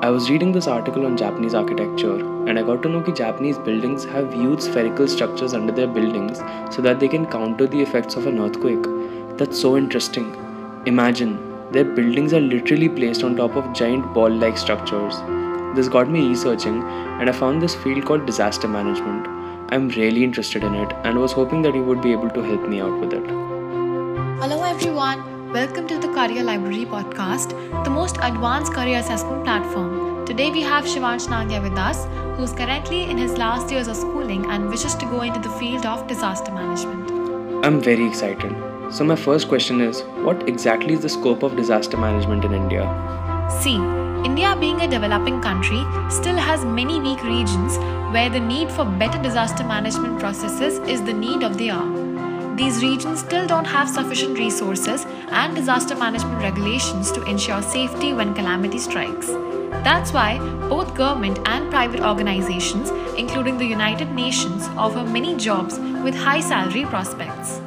I was reading this article on Japanese architecture and I got to know that Japanese buildings have huge spherical structures under their buildings so that they can counter the effects of an earthquake. That's so interesting. Imagine, their buildings are literally placed on top of giant ball like structures. This got me researching and I found this field called disaster management. I'm really interested in it and was hoping that you would be able to help me out with it. Hello, everyone. Welcome to the Career Library podcast, the most advanced career assessment platform. Today we have Shivansh Nangia with us, who is currently in his last years of schooling and wishes to go into the field of disaster management. I'm very excited. So, my first question is what exactly is the scope of disaster management in India? See, India, being a developing country, still has many weak regions where the need for better disaster management processes is the need of the hour. These regions still don't have sufficient resources and disaster management regulations to ensure safety when calamity strikes. That's why both government and private organizations, including the United Nations, offer many jobs with high salary prospects.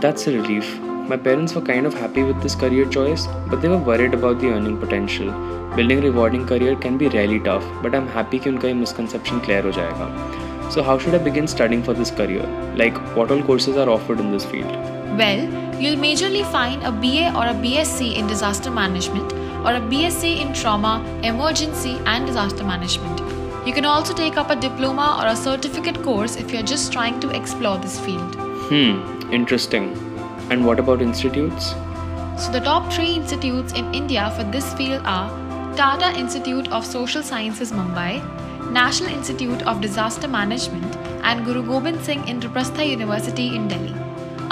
That's a relief. My parents were kind of happy with this career choice, but they were worried about the earning potential. Building a rewarding career can be really tough, but I'm happy that उनका misconception clear हो जाएगा. so, how should I begin studying for this career? Like, what all courses are offered in this field? Well, you'll majorly find a BA or a BSc in disaster management or a BSc in trauma, emergency, and disaster management. You can also take up a diploma or a certificate course if you're just trying to explore this field. Hmm, interesting. And what about institutes? So, the top three institutes in India for this field are Tata Institute of Social Sciences, Mumbai, National Institute of Disaster Management and Guru Gobind Singh Indraprastha University in Delhi.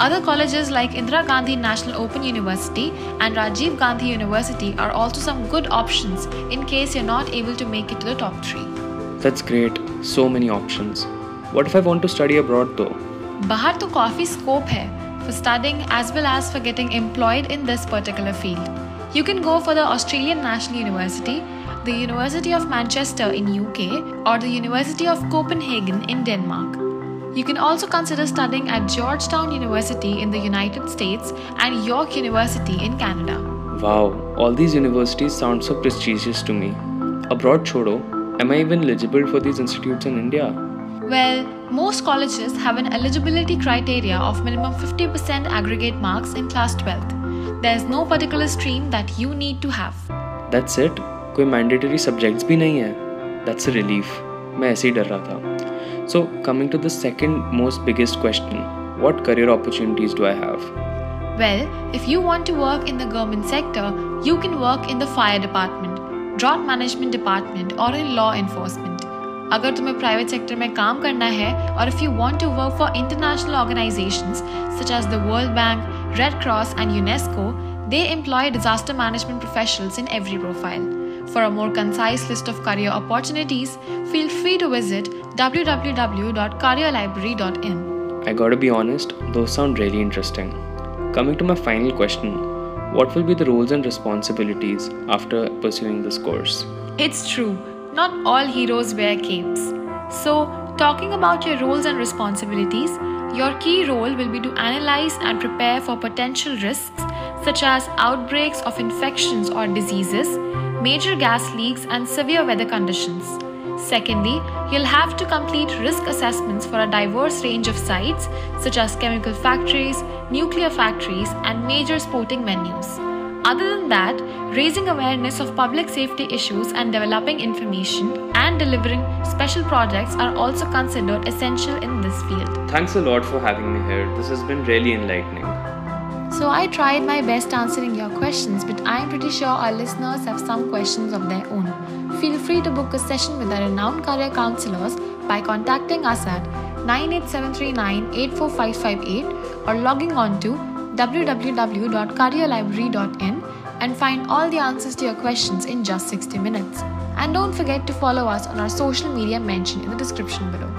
Other colleges like Indira Gandhi National Open University and Rajiv Gandhi University are also some good options in case you're not able to make it to the top 3. That's great, so many options. What if I want to study abroad though? Bahar to coffee scope hai for studying as well as for getting employed in this particular field. You can go for the Australian National University the University of Manchester in UK or the University of Copenhagen in Denmark. You can also consider studying at Georgetown University in the United States and York University in Canada. Wow, all these universities sound so prestigious to me. Abroad chodo, am I even eligible for these institutes in India? Well, most colleges have an eligibility criteria of minimum 50% aggregate marks in class 12th. There's no particular stream that you need to have. That's it? कोई mandatory subjects भी नहीं है that's a relief मैं ऐसे ही डर रहा था so coming to the second most biggest question what career opportunities do I have Well, if you want to work in the government sector, you can work in the fire department, drought management department, or in law enforcement. अगर तुम्हें private sector में काम करना है और if you want to work for international organisations such as the World Bank, Red Cross and UNESCO, they employ disaster management professionals in every profile. For a more concise list of career opportunities, feel free to visit www.careerlibrary.in. I gotta be honest, those sound really interesting. Coming to my final question, what will be the roles and responsibilities after pursuing this course? It's true, not all heroes wear capes. So, talking about your roles and responsibilities, your key role will be to analyze and prepare for potential risks such as outbreaks of infections or diseases, major gas leaks, and severe weather conditions. Secondly, you'll have to complete risk assessments for a diverse range of sites such as chemical factories, nuclear factories, and major sporting venues. Other than that, raising awareness of public safety issues and developing information and delivering special projects are also considered essential in this field. Thanks a lot for having me here. This has been really enlightening. So I tried my best answering your questions, but I'm pretty sure our listeners have some questions of their own. Feel free to book a session with our renowned career counselors by contacting us at 98739 or logging on to www.careerlibrary.in and find all the answers to your questions in just 60 minutes. And don't forget to follow us on our social media mentioned in the description below.